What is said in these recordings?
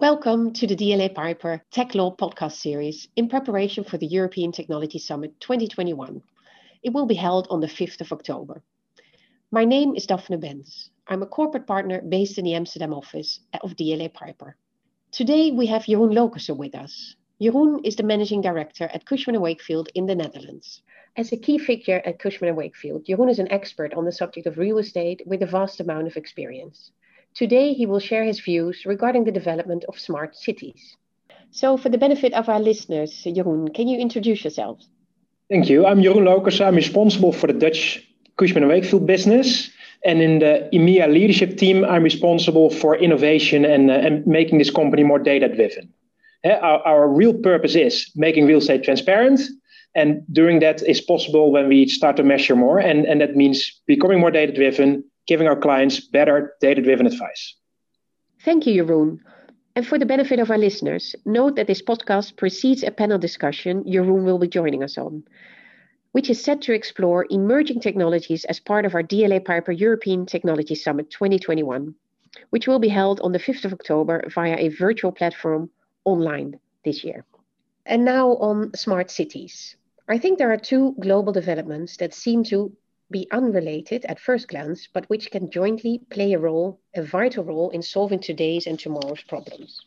Welcome to the DLA Piper Tech Law podcast series in preparation for the European Technology Summit 2021. It will be held on the 5th of October. My name is Daphne Benz. I'm a corporate partner based in the Amsterdam office of DLA Piper. Today we have Jeroen Lokerse with us. Jeroen is the managing director at Cushman & Wakefield in the Netherlands. As a key figure at Cushman & Wakefield, Jeroen is an expert on the subject of real estate with a vast amount of experience. Today, he will share his views regarding the development of smart cities. So, for the benefit of our listeners, Jeroen, can you introduce yourself? Thank you. I'm Jeroen Lokers. I'm responsible for the Dutch Cushman & Wakefield business. And in the EMEA leadership team, I'm responsible for innovation and, uh, and making this company more data driven. Uh, our, our real purpose is making real estate transparent. And doing that is possible when we start to measure more. And, and that means becoming more data driven, giving our clients better data driven advice. Thank you, Jeroen. And for the benefit of our listeners, note that this podcast precedes a panel discussion Jeroen will be joining us on, which is set to explore emerging technologies as part of our DLA Piper European Technology Summit 2021, which will be held on the 5th of October via a virtual platform online this year. And now on smart cities. I think there are two global developments that seem to be unrelated at first glance, but which can jointly play a role, a vital role in solving today's and tomorrow's problems.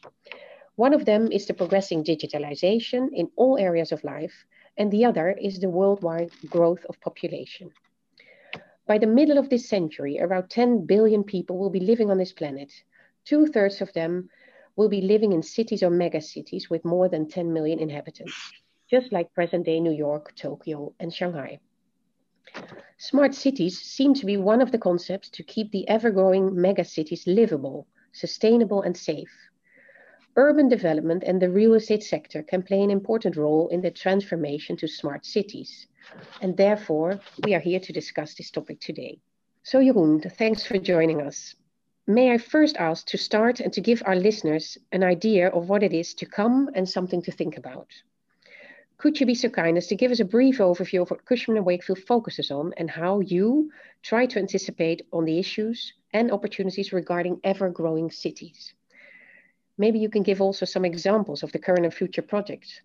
One of them is the progressing digitalization in all areas of life, and the other is the worldwide growth of population. By the middle of this century, around 10 billion people will be living on this planet. Two thirds of them will be living in cities or megacities with more than 10 million inhabitants, just like present day New York, Tokyo, and Shanghai. Smart cities seem to be one of the concepts to keep the ever-growing megacities livable, sustainable and safe. Urban development and the real estate sector can play an important role in the transformation to smart cities. And therefore, we are here to discuss this topic today. So Jeroen, thanks for joining us. May I first ask to start and to give our listeners an idea of what it is to come and something to think about. Could you be so kind as to give us a brief overview of what Cushman & Wakefield focuses on and how you try to anticipate on the issues and opportunities regarding ever-growing cities? Maybe you can give also some examples of the current and future projects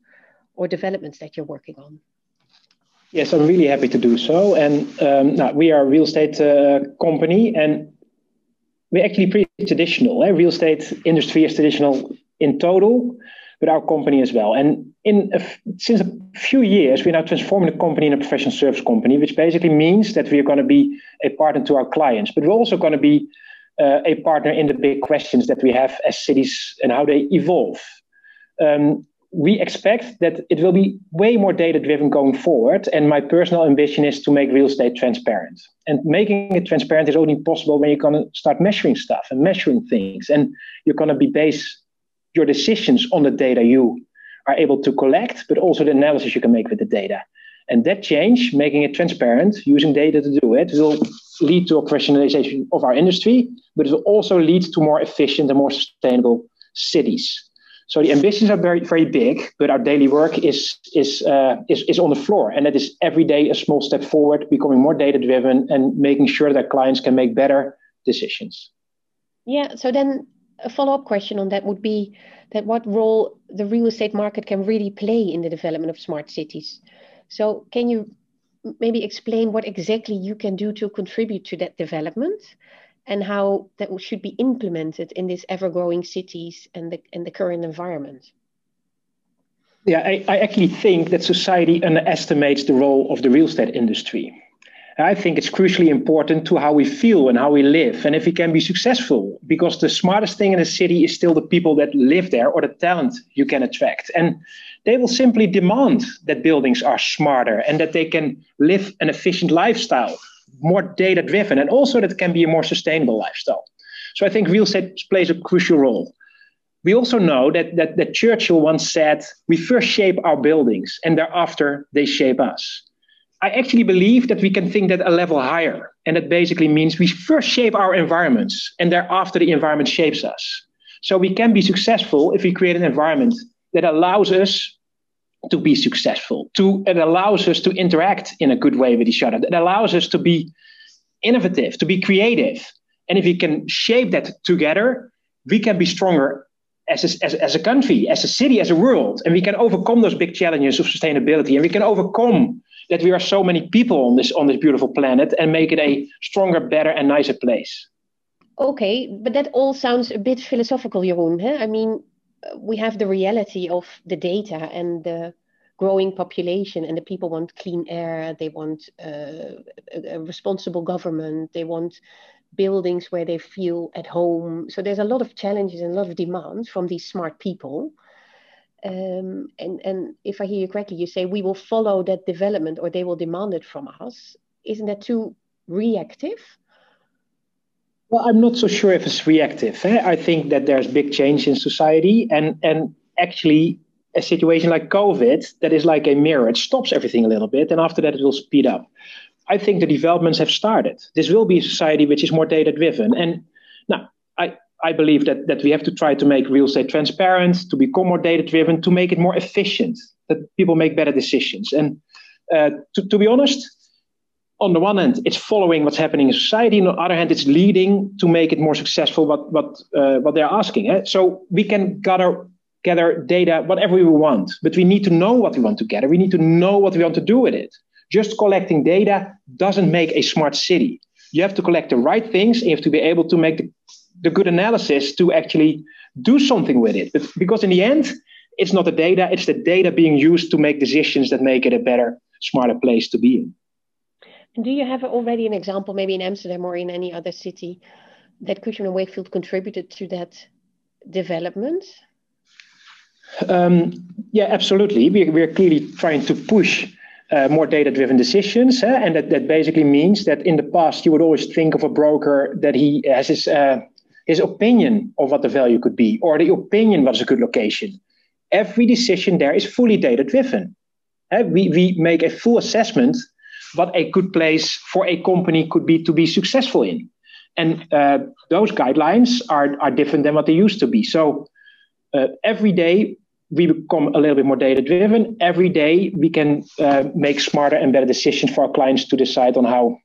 or developments that you're working on. Yes, I'm really happy to do so. And um, we are a real estate uh, company, and we're actually pretty traditional. Eh? Real estate industry is traditional in total, but our company as well. And in a, since a few years, we're now transforming the company in a professional service company, which basically means that we're going to be a partner to our clients, but we're also going to be uh, a partner in the big questions that we have as cities and how they evolve. Um, we expect that it will be way more data driven going forward. And my personal ambition is to make real estate transparent. And making it transparent is only possible when you're going to start measuring stuff and measuring things. And you're going to be based your decisions on the data you are able to collect, but also the analysis you can make with the data. And that change, making it transparent, using data to do it, will lead to a professionalization of our industry, but it will also lead to more efficient and more sustainable cities. So the ambitions are very, very big, but our daily work is is uh, is, is on the floor, and that is every day a small step forward, becoming more data driven, and making sure that clients can make better decisions. Yeah. So then a follow-up question on that would be that what role the real estate market can really play in the development of smart cities. So can you maybe explain what exactly you can do to contribute to that development and how that should be implemented in these ever-growing cities and the, and the current environment? Yeah, I, I actually think that society underestimates the role of the real estate industry. I think it's crucially important to how we feel and how we live, and if we can be successful, because the smartest thing in a city is still the people that live there or the talent you can attract. And they will simply demand that buildings are smarter and that they can live an efficient lifestyle, more data driven, and also that can be a more sustainable lifestyle. So I think real estate plays a crucial role. We also know that, that, that Churchill once said, we first shape our buildings and thereafter they shape us. I actually believe that we can think that a level higher. And that basically means we first shape our environments and thereafter the environment shapes us. So we can be successful if we create an environment that allows us to be successful, to it allows us to interact in a good way with each other. It allows us to be innovative, to be creative. And if we can shape that together, we can be stronger as a, as, as a country, as a city, as a world, and we can overcome those big challenges of sustainability, and we can overcome that we are so many people on this on this beautiful planet, and make it a stronger, better, and nicer place. Okay, but that all sounds a bit philosophical, Jeroen. Huh? I mean, we have the reality of the data and the growing population, and the people want clean air, they want uh, a, responsible government, they want buildings where they feel at home. So there's a lot of challenges and a lot of demands from these smart people. Um, and, and if I hear you correctly, you say we will follow that development or they will demand it from us. Isn't that too reactive? Well, I'm not so sure if it's reactive. Eh? I think that there's big change in society, and and actually, a situation like COVID that is like a mirror. It stops everything a little bit, and after that, it will speed up. I think the developments have started. This will be a society which is more data driven, and now I. I believe that, that we have to try to make real estate transparent, to become more data driven, to make it more efficient, that people make better decisions. And uh, to, to be honest, on the one hand, it's following what's happening in society. On the other hand, it's leading to make it more successful. What what uh, what they're asking. Eh? So we can gather gather data whatever we want, but we need to know what we want to gather. We need to know what we want to do with it. Just collecting data doesn't make a smart city. You have to collect the right things. And you have to be able to make the, the good analysis to actually do something with it. But because in the end, it's not the data; it's the data being used to make decisions that make it a better, smarter place to be in. And do you have already an example, maybe in Amsterdam or in any other city, that Cushman and Wakefield contributed to that development? Um, yeah, absolutely. We, we're clearly trying to push uh, more data-driven decisions, eh? and that, that basically means that in the past you would always think of a broker that he has his uh, his opinion of what the value could be, or the opinion what is a good location. Every decision there is fully data-driven. Eh? We we make a full assessment what a good place for a company could be to be successful in. And uh, those guidelines are, are different than what they used to be. So uh, every day we become a little bit more data driven. Every day we can uh, make smarter and better decisions for our clients to decide on how,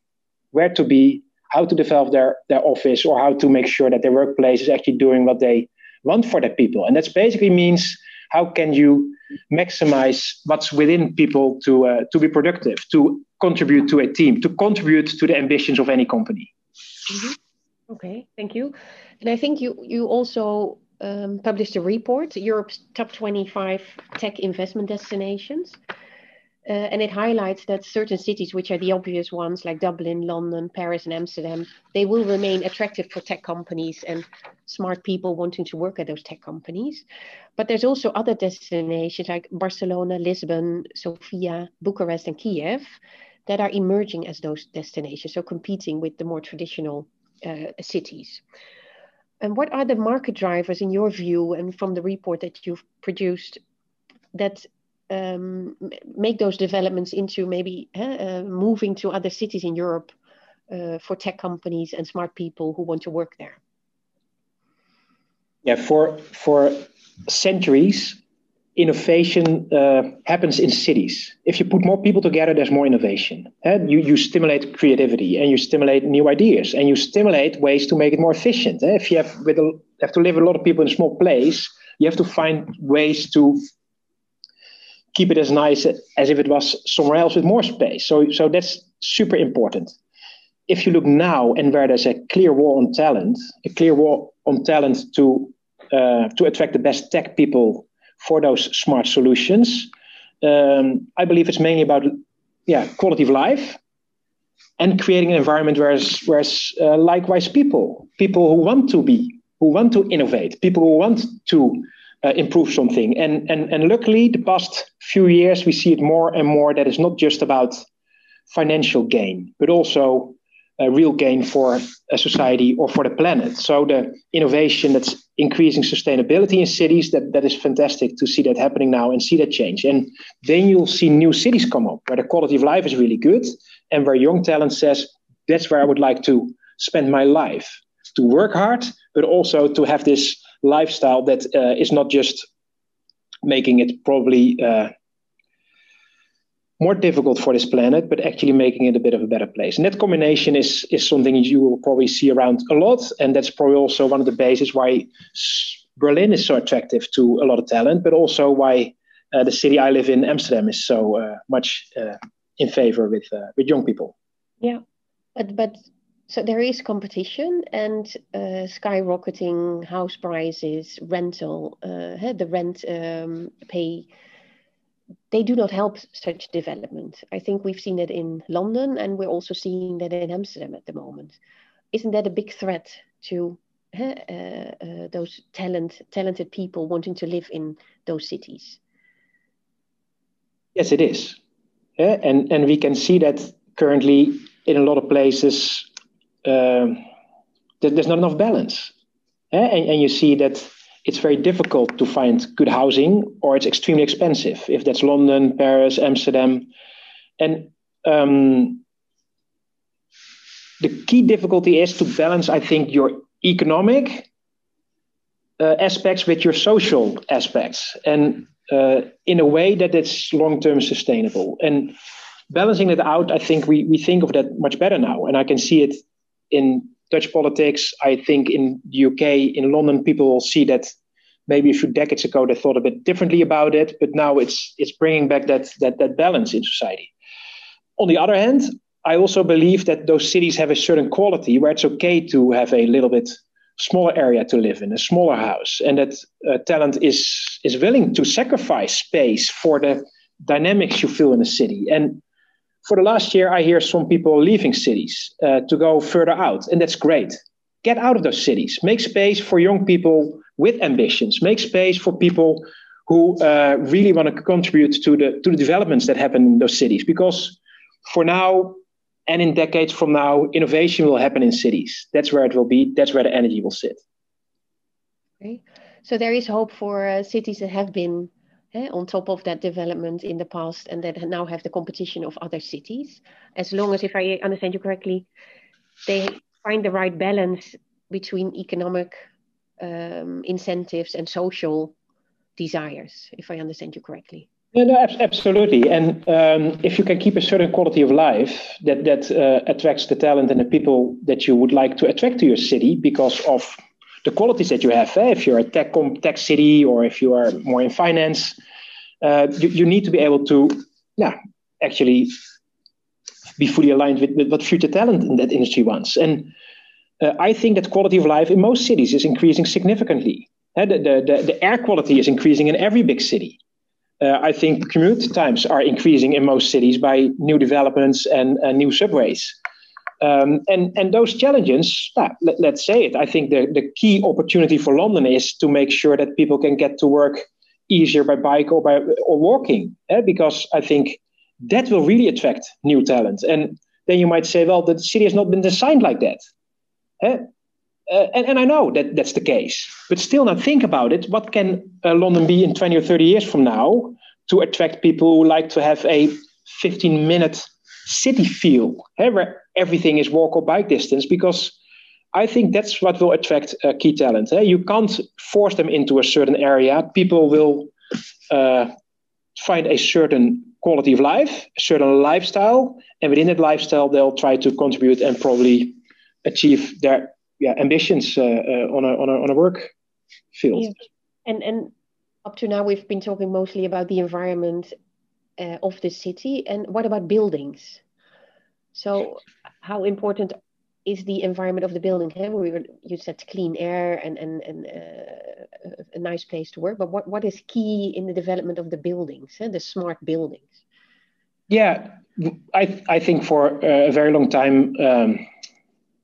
where to be, how to develop their, their office, or how to make sure that their workplace is actually doing what they want for their people. And that basically means how can you maximize what's within people to uh, to be productive, to contribute to a team, to contribute to the ambitions of any company. Mm-hmm. Okay, thank you. And I think you you also um, published a report, Europe's top 25 tech investment destinations. Uh, and it highlights that certain cities, which are the obvious ones like Dublin, London, Paris, and Amsterdam, they will remain attractive for tech companies and smart people wanting to work at those tech companies. But there's also other destinations like Barcelona, Lisbon, Sofia, Bucharest, and Kiev that are emerging as those destinations, so competing with the more traditional uh, cities. And what are the market drivers, in your view, and from the report that you've produced, that um, make those developments into maybe uh, moving to other cities in Europe uh, for tech companies and smart people who want to work there? Yeah, for for centuries, innovation uh, happens in cities. If you put more people together, there's more innovation. You, you stimulate creativity and you stimulate new ideas and you stimulate ways to make it more efficient. If you have, with a, have to live with a lot of people in a small place, you have to find ways to keep it as nice as if it was somewhere else with more space. So, so that's super important. If you look now and where there's a clear war on talent, a clear war on talent to uh, to attract the best tech people for those smart solutions. Um, I believe it's mainly about yeah quality of life and creating an environment where where uh, likewise people people who want to be who want to innovate people who want to uh, improve something and and and luckily the past few years we see it more and more that it's not just about financial gain but also a real gain for a society or for the planet. So the innovation that's increasing sustainability in cities, that, that is fantastic to see that happening now and see that change. And then you'll see new cities come up where the quality of life is really good and where young talent says, that's where I would like to spend my life, to work hard, but also to have this lifestyle that uh, is not just making it probably uh, more difficult for this planet, but actually making it a bit of a better place. And that combination is is something you will probably see around a lot, and that's probably also one of the bases why Berlin is so attractive to a lot of talent, but also why uh, the city I live in, Amsterdam, is so uh, much uh, in favor with uh, with young people. Yeah, but but so there is competition and uh, skyrocketing house prices, rental, uh, the rent um, pay. They do not help such development. I think we've seen it in London, and we're also seeing that in Amsterdam at the moment. Isn't that a big threat to uh, uh, those talent, talented people wanting to live in those cities? Yes, it is. Yeah, and, and we can see that currently in a lot of places um, there's not enough balance. Yeah? And, and you see that it's very difficult to find good housing or it's extremely expensive if that's london paris amsterdam and um, the key difficulty is to balance i think your economic uh, aspects with your social aspects and uh, in a way that it's long-term sustainable and balancing it out i think we, we think of that much better now and i can see it in Dutch politics. I think in the UK, in London, people will see that maybe a few decades ago they thought a bit differently about it, but now it's it's bringing back that that that balance in society. On the other hand, I also believe that those cities have a certain quality where it's okay to have a little bit smaller area to live in, a smaller house, and that uh, talent is is willing to sacrifice space for the dynamics you feel in a city. And for the last year, I hear some people leaving cities uh, to go further out, and that's great. Get out of those cities. Make space for young people with ambitions. Make space for people who uh, really want to contribute to the to the developments that happen in those cities. Because for now, and in decades from now, innovation will happen in cities. That's where it will be. That's where the energy will sit. Okay. So there is hope for uh, cities that have been eh, on top of that development in the past and that now have the competition of other cities. As long as, if I understand you correctly, they find the right balance between economic um, incentives and social desires, if I understand you correctly. Yeah, no, absolutely. And um, if you can keep a certain quality of life that that uh, attracts the talent and the people that you would like to attract to your city because of the qualities that you have. Eh? If you're a tech tech city or if you are more in finance, uh, you, you need to be able to, yeah, actually be fully aligned with, with what future talent in that industry wants. And uh, I think that quality of life in most cities is increasing significantly. Uh, the, the, the, air quality is increasing in every big city. Uh, I think commute times are increasing in most cities by new developments and new subways. Um, and, and those challenges, let, us say it, I think the, the key opportunity for London is to make sure that people can get to work easier by bike or by or walking, eh? because I think that will really attract new talent. And then you might say, well, the city has not been designed like that. Eh? Uh, and, and I know that that's the case, but still now think about it. What can uh, London be in 20 or 30 years from now to attract people who like to have a 15 minute city feel, eh, where everything is walk or bike distance? Because I think that's what will attract uh, key talent. Eh? You can't force them into a certain area. People will uh, find a certain quality of life, a certain lifestyle, and within that lifestyle, they'll try to contribute and probably achieve their yeah, ambitions uh, uh on, a, on, a, on a work field. Yeah. And, and up to now, we've been talking mostly about the environment uh, of the city. And what about buildings? So, how important is the environment of the building? Hey, we were, you said clean air and, and, and uh, a nice place to work, but what, what is key in the development of the buildings, the smart buildings? Yeah, I, I think for a very long time, um,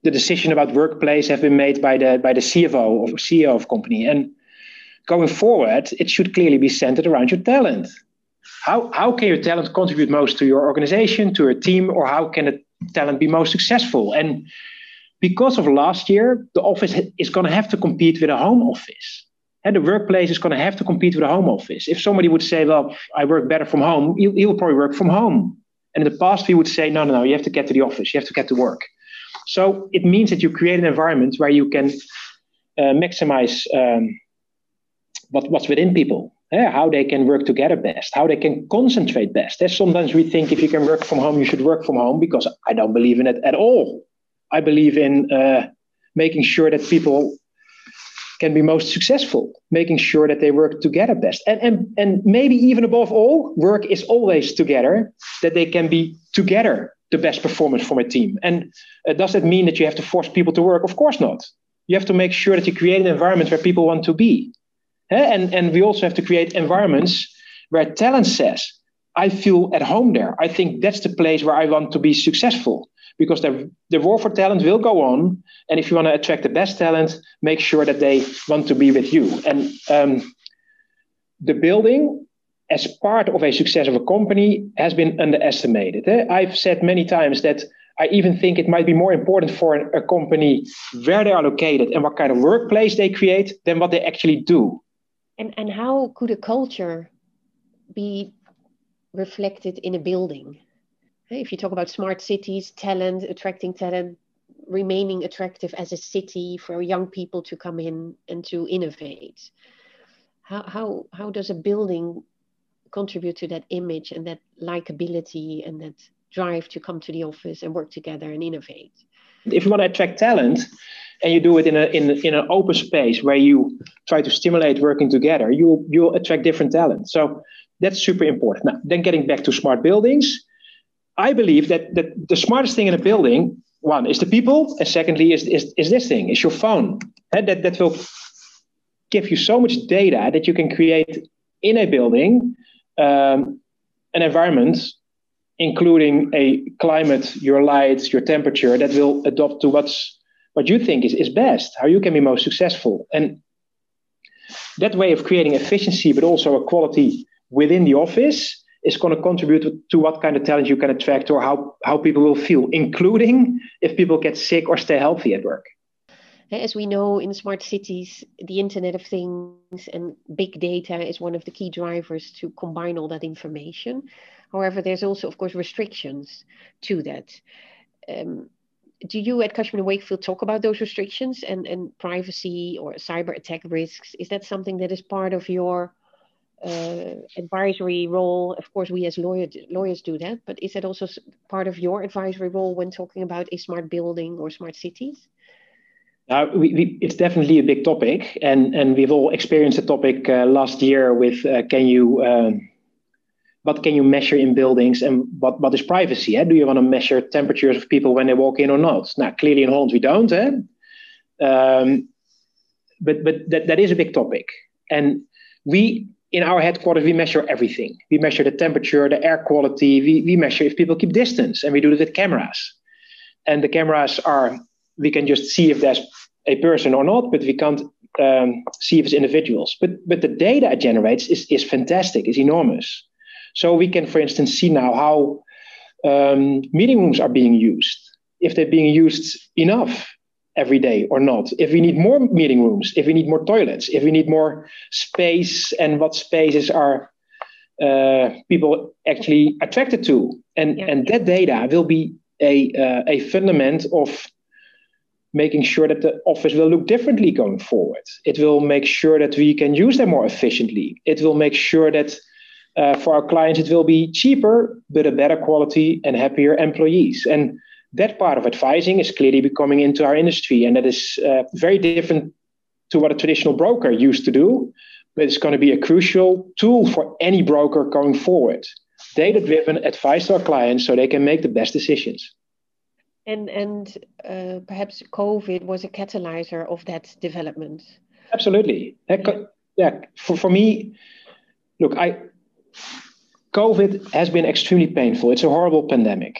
the decision about workplace have been made by the by the CFO or CEO of company, and going forward, it should clearly be centered around your talent. How how can your talent contribute most to your organization, to your team, or how can it talent be most successful. And because of last year, the office is going to have to compete with a home office. And the workplace is going to have to compete with a home office. If somebody would say, well, I work better from home, he, he will probably work from home. And in the past, we would say, no, no, no, you have to get to the office, you have to get to work. So it means that you create an environment where you can uh, maximize um, what, what's within people how they can work together best, how they can concentrate best. There's sometimes we think if you can work from home, you should work from home because I don't believe in it at all. I believe in uh, making sure that people can be most successful, making sure that they work together best. And, and, and maybe even above all, work is always together, that they can be together the best performance from a team. And uh, does that mean that you have to force people to work? Of course not. You have to make sure that you create an environment where people want to be. And, and we also have to create environments where talent says, I feel at home there. I think that's the place where I want to be successful because the, the war for talent will go on. And if you want to attract the best talent, make sure that they want to be with you. And um, the building, as part of a success of a company, has been underestimated. I've said many times that I even think it might be more important for a company where they are located and what kind of workplace they create than what they actually do. And, and how could a culture be reflected in a building? if you talk about smart cities, talent, attracting talent, remaining attractive as a city for young people to come in and to innovate. How, how, how does a building contribute to that image and that likability and that drive to come to the office and work together and innovate? If you want to attract talent and you do it in, a, in, in an open space where you try to stimulate working together, you, you'll attract different talent. So that's super important. Now, then getting back to smart buildings, I believe that, that the smartest thing in a building, one, is the people, and secondly, is, is, is this thing, is your phone. And that, that will give you so much data that you can create in a building um, an environment, including a climate, your light, your temperature, that will adopt to what's what you think is, is best, how you can be most successful. And that way of creating efficiency, but also a quality within the office is going to contribute to what kind of talent you can attract or how, how people will feel, including if people get sick or stay healthy at work. As we know in smart cities, the Internet of Things and big data is one of the key drivers to combine all that information. However, there's also, of course, restrictions to that. Um, do you at Cushman & Wakefield talk about those restrictions and, and privacy or cyber attack risks? Is that something that is part of your uh, advisory role? Of course, we as lawyer, lawyers do that, but is that also part of your advisory role when talking about a smart building or smart cities? Uh, we, we, it's definitely a big topic, and, and we've all experienced the topic uh, last year with uh, can you um, what can you measure in buildings and what, what is privacy? Eh? Do you want to measure temperatures of people when they walk in or not? Now, clearly in Holland we don't, eh? um, but but that, that is a big topic, and we in our headquarters, we measure everything. We measure the temperature, the air quality. We, we measure if people keep distance, and we do it with cameras. And the cameras are, we can just see if there's a person or not, but we can't um, see if it's individuals. But, but the data it generates is, is fantastic, is enormous. So we can, for instance, see now how um, meeting rooms are being used, if they're being used enough every day or not, if we need more meeting rooms, if we need more toilets, if we need more space, and what spaces are uh, people actually attracted to, and yeah. and that data will be a uh, a fundament of making sure that the office will look differently going forward. It will make sure that we can use them more efficiently. It will make sure that uh, for our clients it will be cheaper, but a better quality and happier employees. And that part of advising is clearly becoming into our industry, and that is uh, very different to what a traditional broker used to do. But it's going to be a crucial tool for any broker going forward. Data driven advice to our clients so they can make the best decisions. And, and uh, perhaps COVID was a catalyzer of that development. Absolutely. Yeah, yeah. For, for me, look, I COVID has been extremely painful. It's a horrible pandemic.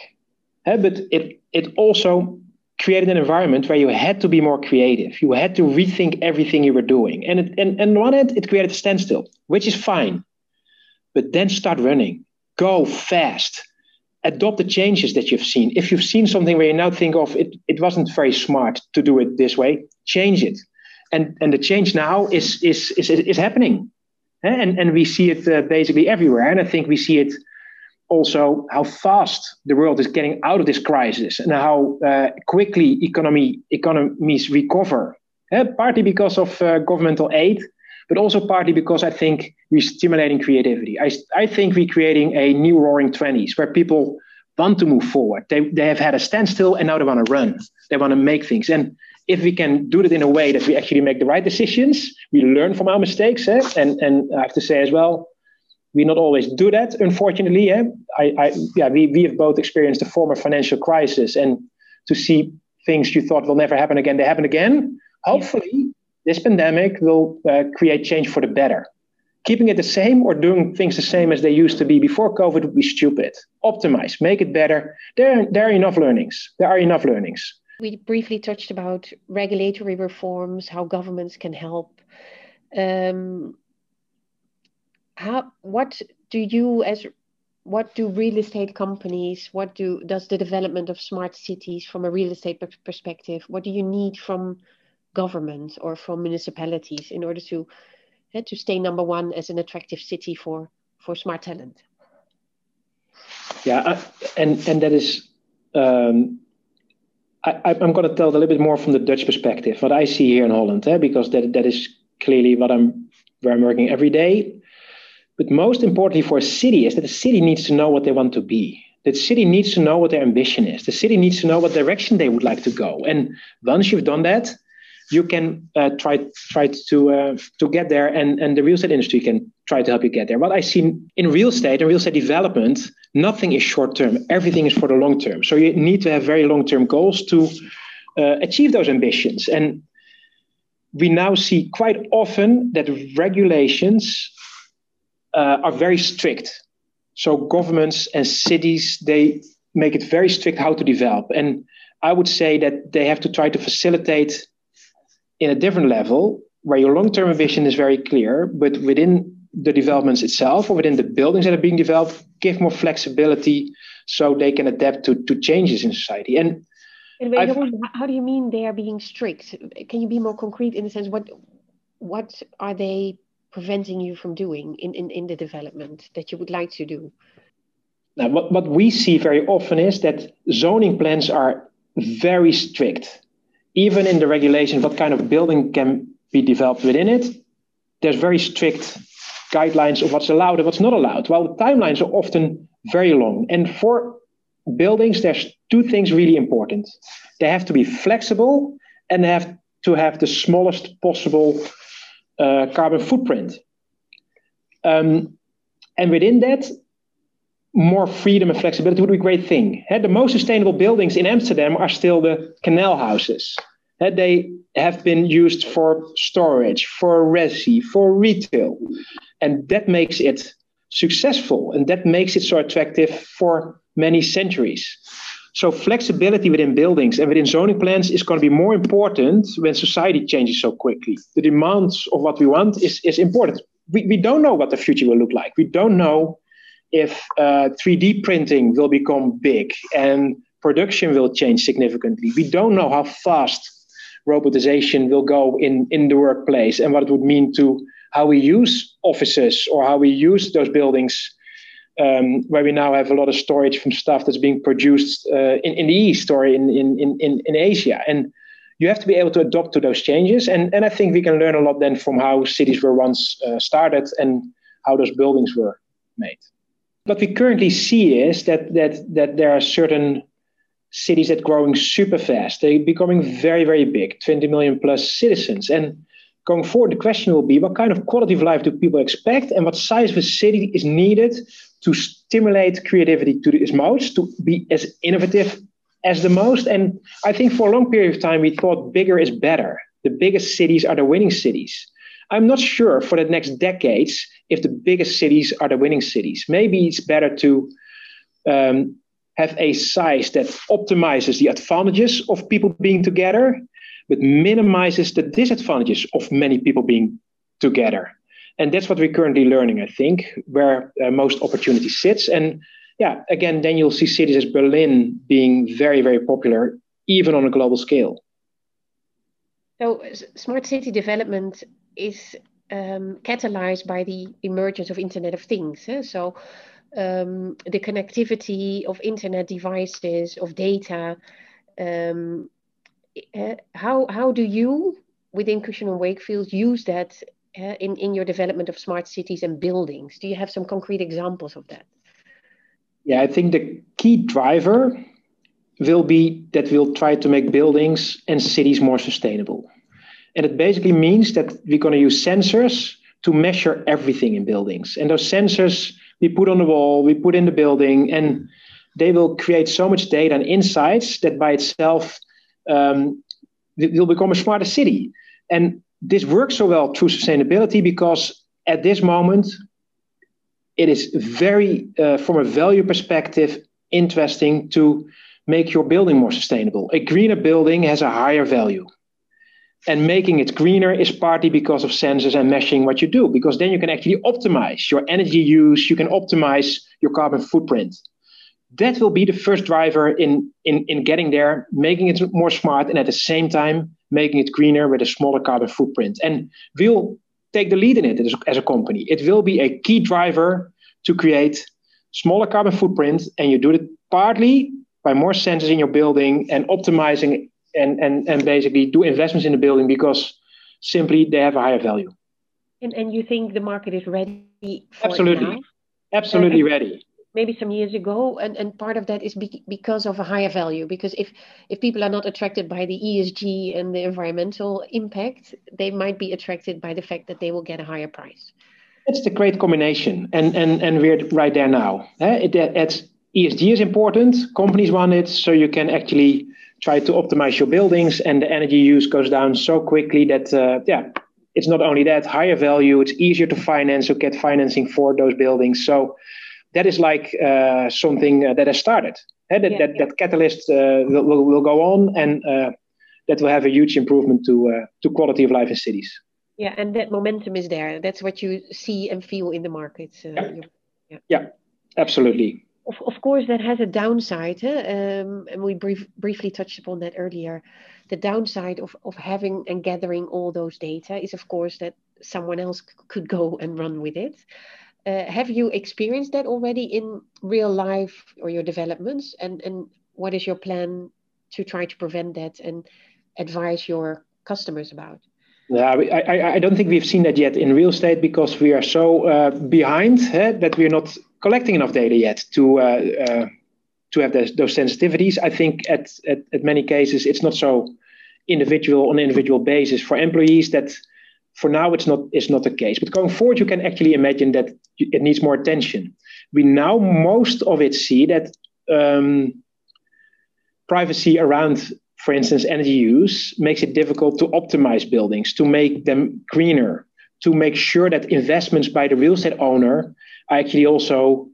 but it it also created an environment where you had to be more creative. You had to rethink everything you were doing. And, it, and, and on one hand, it created a standstill, which is fine. But then start running, go fast, adopt the changes that you've seen. If you've seen something where you now think of it, it wasn't very smart to do it this way, change it. And, and the change now is, is, is, is happening. And, and we see it uh, basically everywhere. And I think we see it also how fast the world is getting out of this crisis and how uh, quickly economy economies recover. Partly because of uh, governmental aid, but also partly because I think we're stimulating creativity. I, I think we're creating a new roaring 20s where people want to move forward. They, they have had a standstill and now they want to run. They want to make things. And if we can do it in a way that we actually make the right decisions, we learn from our mistakes. Eh? And and I have to say as well, we not always do that, unfortunately. Eh? I, I yeah, we, we have both experienced the former financial crisis and to see things you thought will never happen again, they happen again. Hopefully, yeah. this pandemic will uh, create change for the better. Keeping it the same or doing things the same as they used to be before COVID would be stupid. Optimize, make it better. There, there are enough learnings. There are enough learnings. We briefly touched about regulatory reforms, how governments can help. Um, how, what do you, as what do real estate companies, what do does the development of smart cities from a real estate perspective? What do you need from government or from municipalities in order to uh, to stay number one as an attractive city for for smart talent? Yeah, I, and and that is um, I, am going to tell a little bit more from the Dutch perspective, what I see here in Holland, eh, because that, that is clearly what I'm where I'm working every day. But most importantly for a city is that the city needs to know what they want to be. The city needs to know what their ambition is. The city needs to know what direction they would like to go. And once you've done that, you can uh, try try to uh, to get there, and and the real estate industry can try to help you get there. What I see in real estate and real estate development, nothing is short term. Everything is for the long term. So you need to have very long term goals to uh, achieve those ambitions. And we now see quite often that regulations uh, are very strict. So governments and cities they make it very strict how to develop. And I would say that they have to try to facilitate in a different level where your long-term vision is very clear, but within the developments itself or within the buildings that are being developed, give more flexibility so they can adapt to, to changes in society. And, and how do you mean they are being strict? Can you be more concrete in the sense what what are they preventing you from doing in, in, in the development that you would like to do? Now, what, what we see very often is that zoning plans are very strict even in the regulation, what kind of building can be developed within it, there's very strict guidelines of what's allowed and what's not allowed. Well, the timelines are often very long. And for buildings, there's two things really important. They have to be flexible and they have to have the smallest possible uh, carbon footprint. Um, and within that, more freedom and flexibility would be a great thing. The most sustainable buildings in Amsterdam are still the canal houses. They have been used for storage, for resi, for retail. And that makes it successful and that makes it so attractive for many centuries. So flexibility within buildings and within zoning plans is going to be more important when society changes so quickly. The demands of what we want is, is important. We, we don't know what the future will look like. We don't know if uh, 3D printing will become big and production will change significantly. We don't know how fast robotization will go in, in the workplace and what it would mean to how we use offices or how we use those buildings um, where we now have a lot of storage from stuff that's being produced uh, in, in the East or in, in, in, in Asia. And you have to be able to adapt to those changes. And, and I think we can learn a lot then from how cities were once uh, started and how those buildings were made what we currently see is that that that there are certain cities that are growing super fast. They're becoming very, very big, 20 million plus citizens. And going forward, the question will be what kind of quality of life do people expect and what size of a city is needed to stimulate creativity to the most, to be as innovative as the most. And I think for a long period of time, we thought bigger is better. The biggest cities are the winning cities. I'm not sure for the next decades if the biggest cities are the winning cities. Maybe it's better to um, have a size that optimizes the advantages of people being together, but minimizes the disadvantages of many people being together. And that's what we're currently learning, I think, where uh, most opportunity sits. And yeah, again, then you'll see cities as Berlin being very, very popular, even on a global scale. So, smart city development is um, catalyzed by the emergence of Internet of Things. Eh? So um, the connectivity of internet devices, of data. Um, uh, how how do you within Cushman and Wakefield use that uh, in in your development of smart cities and buildings? Do you have some concrete examples of that? Yeah, I think the key driver will be that we'll try to make buildings and cities more sustainable. And it basically means that we're going to use sensors to measure everything in buildings. And those sensors we put on the wall, we put in the building, and they will create so much data and insights that by itself um, will become a smarter city. And this works so well through sustainability because at this moment, it is very, uh, from a value perspective, interesting to make your building more sustainable. A greener building has a higher value. And making it greener is partly because of sensors and meshing what you do, because then you can actually optimize your energy use, you can optimize your carbon footprint. That will be the first driver in, in, in getting there, making it more smart, and at the same time, making it greener with a smaller carbon footprint. And we'll take the lead in it as, as a company. It will be a key driver to create smaller carbon footprint, and you do it partly by more sensors in your building and optimizing and, and, and basically do investments in the building because simply they have a higher value. And, and you think the market is ready for Absolutely. Absolutely ready. Maybe some years ago, and, and part of that is be, because of a higher value. Because if, if people are not attracted by the ESG and the environmental impact, they might be attracted by the fact that they will get a higher price. It's the great combination, and and and we're right there now. Eh? It, it's ESG is important. Companies want it, so you can actually try to optimize your buildings, and the energy use goes down so quickly that uh, yeah, it's not only that higher value. It's easier to finance or get financing for those buildings. So that is like uh, something uh, that has started. Eh? That, yeah, that, yeah. that catalyst uh, will, will, will go on, and uh, that will have a huge improvement to uh, to quality of life in cities. Yeah, and that momentum is there. That's what you see and feel in the market. yeah. yeah. yeah, absolutely. Of, course, that has a downside, um, and we brief, briefly touched upon that earlier. The downside of, of having and gathering all those data is, of course, that someone else could go and run with it. Uh, have you experienced that already in real life or your developments? And, and what is your plan to try to prevent that and advise your customers about? Yeah, I, I, I don't think we've seen that yet in real estate because we are so uh, behind eh, that we're not collecting enough data yet to uh, uh, to have those, those sensitivities. I think at, at, at many cases it's not so individual on individual basis for employees that for now it's not it's not the case. But going forward, you can actually imagine that it needs more attention. We now most of it see that um, privacy around, for instance, energy use makes it difficult to optimize buildings, to make them greener, to make sure that investments by the real estate owner actually also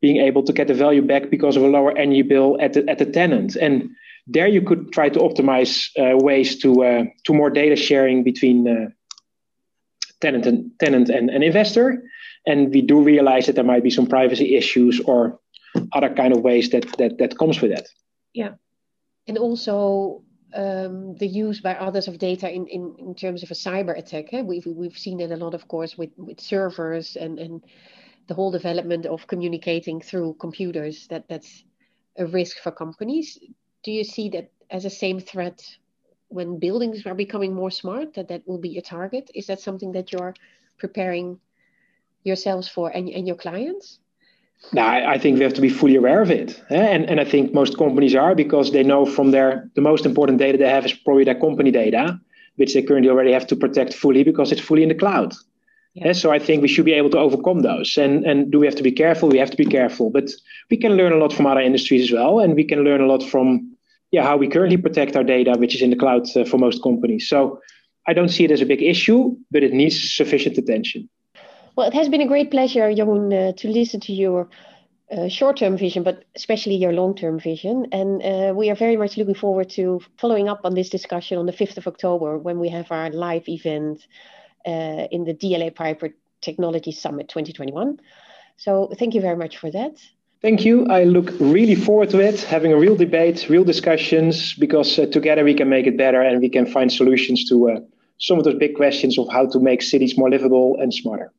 being able to get the value back because of a lower energy bill at the, at the tenant. And there you could try to optimize uh, ways to uh, to more data sharing between uh, tenant and tenant and, and investor. And we do realize that there might be some privacy issues or other kind of ways that that that comes with that. Yeah, and also um, the use by others of data in, in, in terms of a cyber attack. Eh? We've we've seen it a lot, of course, with with servers and and the whole development of communicating through computers that that's a risk for companies do you see that as a same threat when buildings are becoming more smart that that will be a target is that something that you're preparing yourselves for and, and your clients no, I, I think we have to be fully aware of it, eh? and and I think most companies are because they know from their the most important data they have is probably their company data, which they currently already have to protect fully because it's fully in the cloud. Yeah. So I think we should be able to overcome those. And and do we have to be careful? We have to be careful, but we can learn a lot from other industries as well, and we can learn a lot from yeah how we currently protect our data, which is in the cloud uh, for most companies. So I don't see it as a big issue, but it needs sufficient attention. Well, it has been a great pleasure, Jeroen, uh, to listen to your uh, short-term vision, but especially your long-term vision. And uh, we are very much looking forward to following up on this discussion on the 5th of October when we have our live event uh, in the DLA Piper Technology Summit 2021. So thank you very much for that. Thank you. I look really forward to it, having a real debate, real discussions, because uh, together we can make it better and we can find solutions to uh, some of those big questions of how to make cities more livable and smarter.